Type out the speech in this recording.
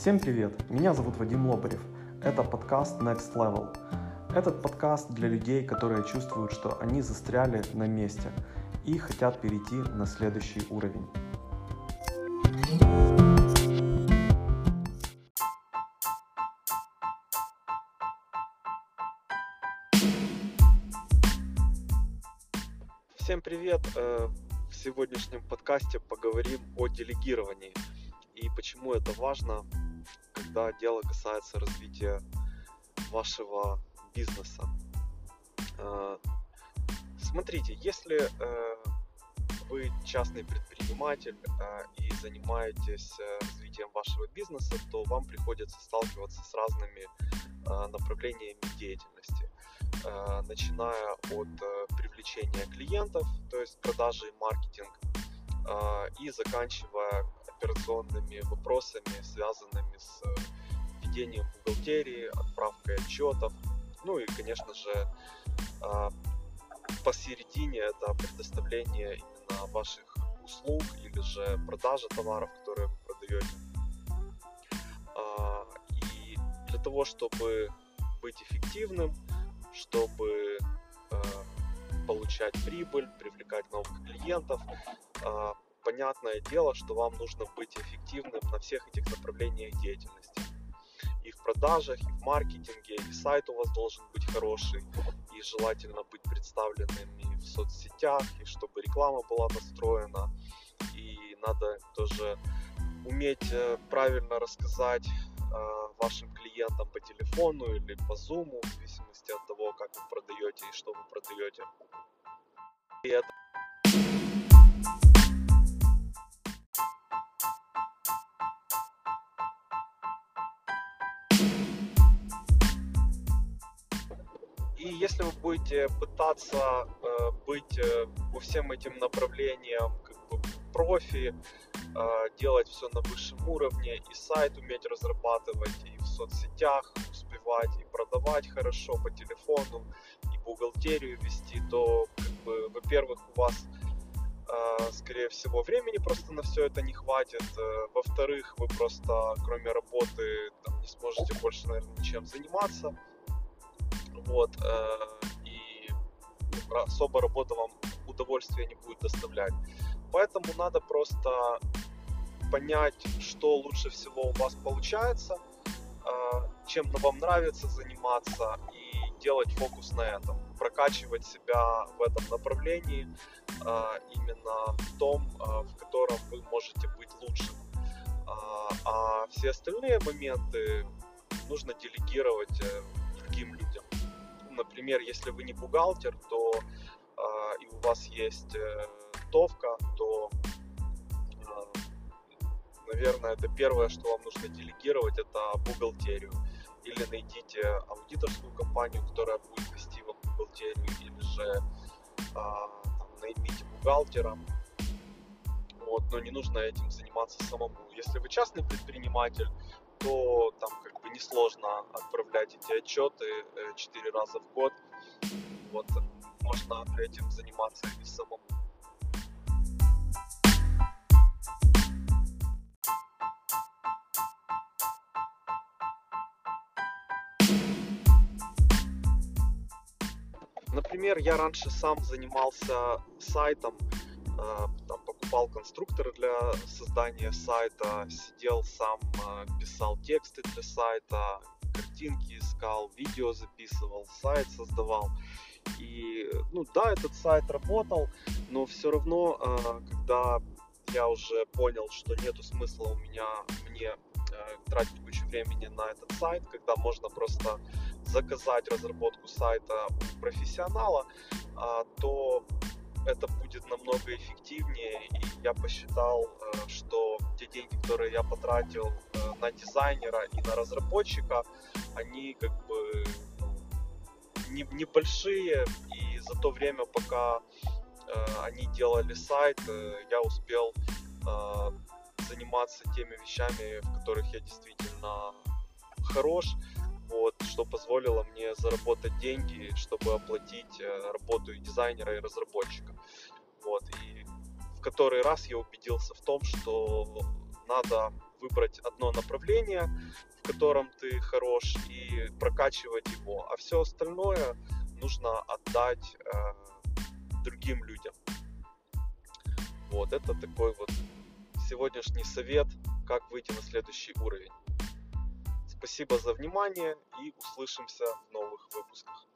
Всем привет! Меня зовут Вадим Лобарев. Это подкаст Next Level. Этот подкаст для людей, которые чувствуют, что они застряли на месте и хотят перейти на следующий уровень. Всем привет! Э, в сегодняшнем подкасте поговорим о делегировании и почему это важно, когда дело касается развития вашего бизнеса. Э, смотрите, если э, вы частный предприниматель и занимаетесь развитием вашего бизнеса, то вам приходится сталкиваться с разными направлениями деятельности Э, начиная от э, привлечения клиентов, то есть продажи и маркетинг, э, и заканчивая операционными вопросами, связанными с ведением бухгалтерии, отправкой отчетов, ну и, конечно же, посередине это предоставление именно ваших услуг или же продажа товаров, которые вы продаете. И для того, чтобы быть эффективным, чтобы э, получать прибыль, привлекать новых клиентов. Понятное дело, что вам нужно быть эффективным на всех этих направлениях деятельности. И в продажах, и в маркетинге, и сайт у вас должен быть хороший, и желательно быть представленными в соцсетях, и чтобы реклама была настроена. И надо тоже уметь э, правильно рассказать э, вашим клиентам по телефону или по зуму, в зависимости от того, как вы продаете и что вы продаете. И это если вы будете пытаться э, быть э, по всем этим направлениям как бы профи, э, делать все на высшем уровне, и сайт уметь разрабатывать, и в соцсетях успевать, и продавать хорошо по телефону, и бухгалтерию вести, то, как бы, во-первых, у вас э, скорее всего, времени просто на все это не хватит. Э, во-вторых, вы просто, кроме работы, там, не сможете больше, наверное, ничем заниматься. Вот. И особо работа вам удовольствия не будет доставлять. Поэтому надо просто понять, что лучше всего у вас получается, а, чем вам нравится заниматься и делать фокус на этом, прокачивать себя в этом направлении, а, именно в том, в котором вы можете быть лучшим. А все остальные моменты нужно делегировать э, другим людям. Например, если вы не бухгалтер, то и у вас есть э, товка, то наверное, это первое, что вам нужно делегировать, это бухгалтерию. Или найдите аудиторскую компанию, которая будет вести вам бухгалтерию, или же а, там, наймите бухгалтера. Вот, но не нужно этим заниматься самому. Если вы частный предприниматель, то там несложно отправлять эти отчеты 4 э, раза в год. Вот, можно этим заниматься и самому. Например, я раньше сам занимался сайтом, а, там, покупал конструкторы для создания сайта, сидел сам, а, писал тексты для сайта, картинки искал, видео записывал, сайт создавал. И, ну да, этот сайт работал, но все равно, а, когда я уже понял, что нету смысла у меня, мне тратить кучу времени на этот сайт, когда можно просто заказать разработку сайта у профессионала, а, то это будет намного эффективнее. И я посчитал, э, что те деньги, которые я потратил э, на дизайнера и на разработчика, они как бы ну, небольшие. И за то время, пока э, они делали сайт, я успел заниматься теми вещами, в которых я действительно хорош вот, что позволило мне заработать деньги, чтобы оплатить э, работу и дизайнера, и разработчика. Вот, и в который раз я убедился в том, что надо выбрать одно направление, в котором ты хорош, и прокачивать его. А все остальное нужно отдать э, другим людям. Вот, это такой вот сегодняшний совет, как выйти на следующий уровень. Спасибо за внимание и услышимся в новых выпусках.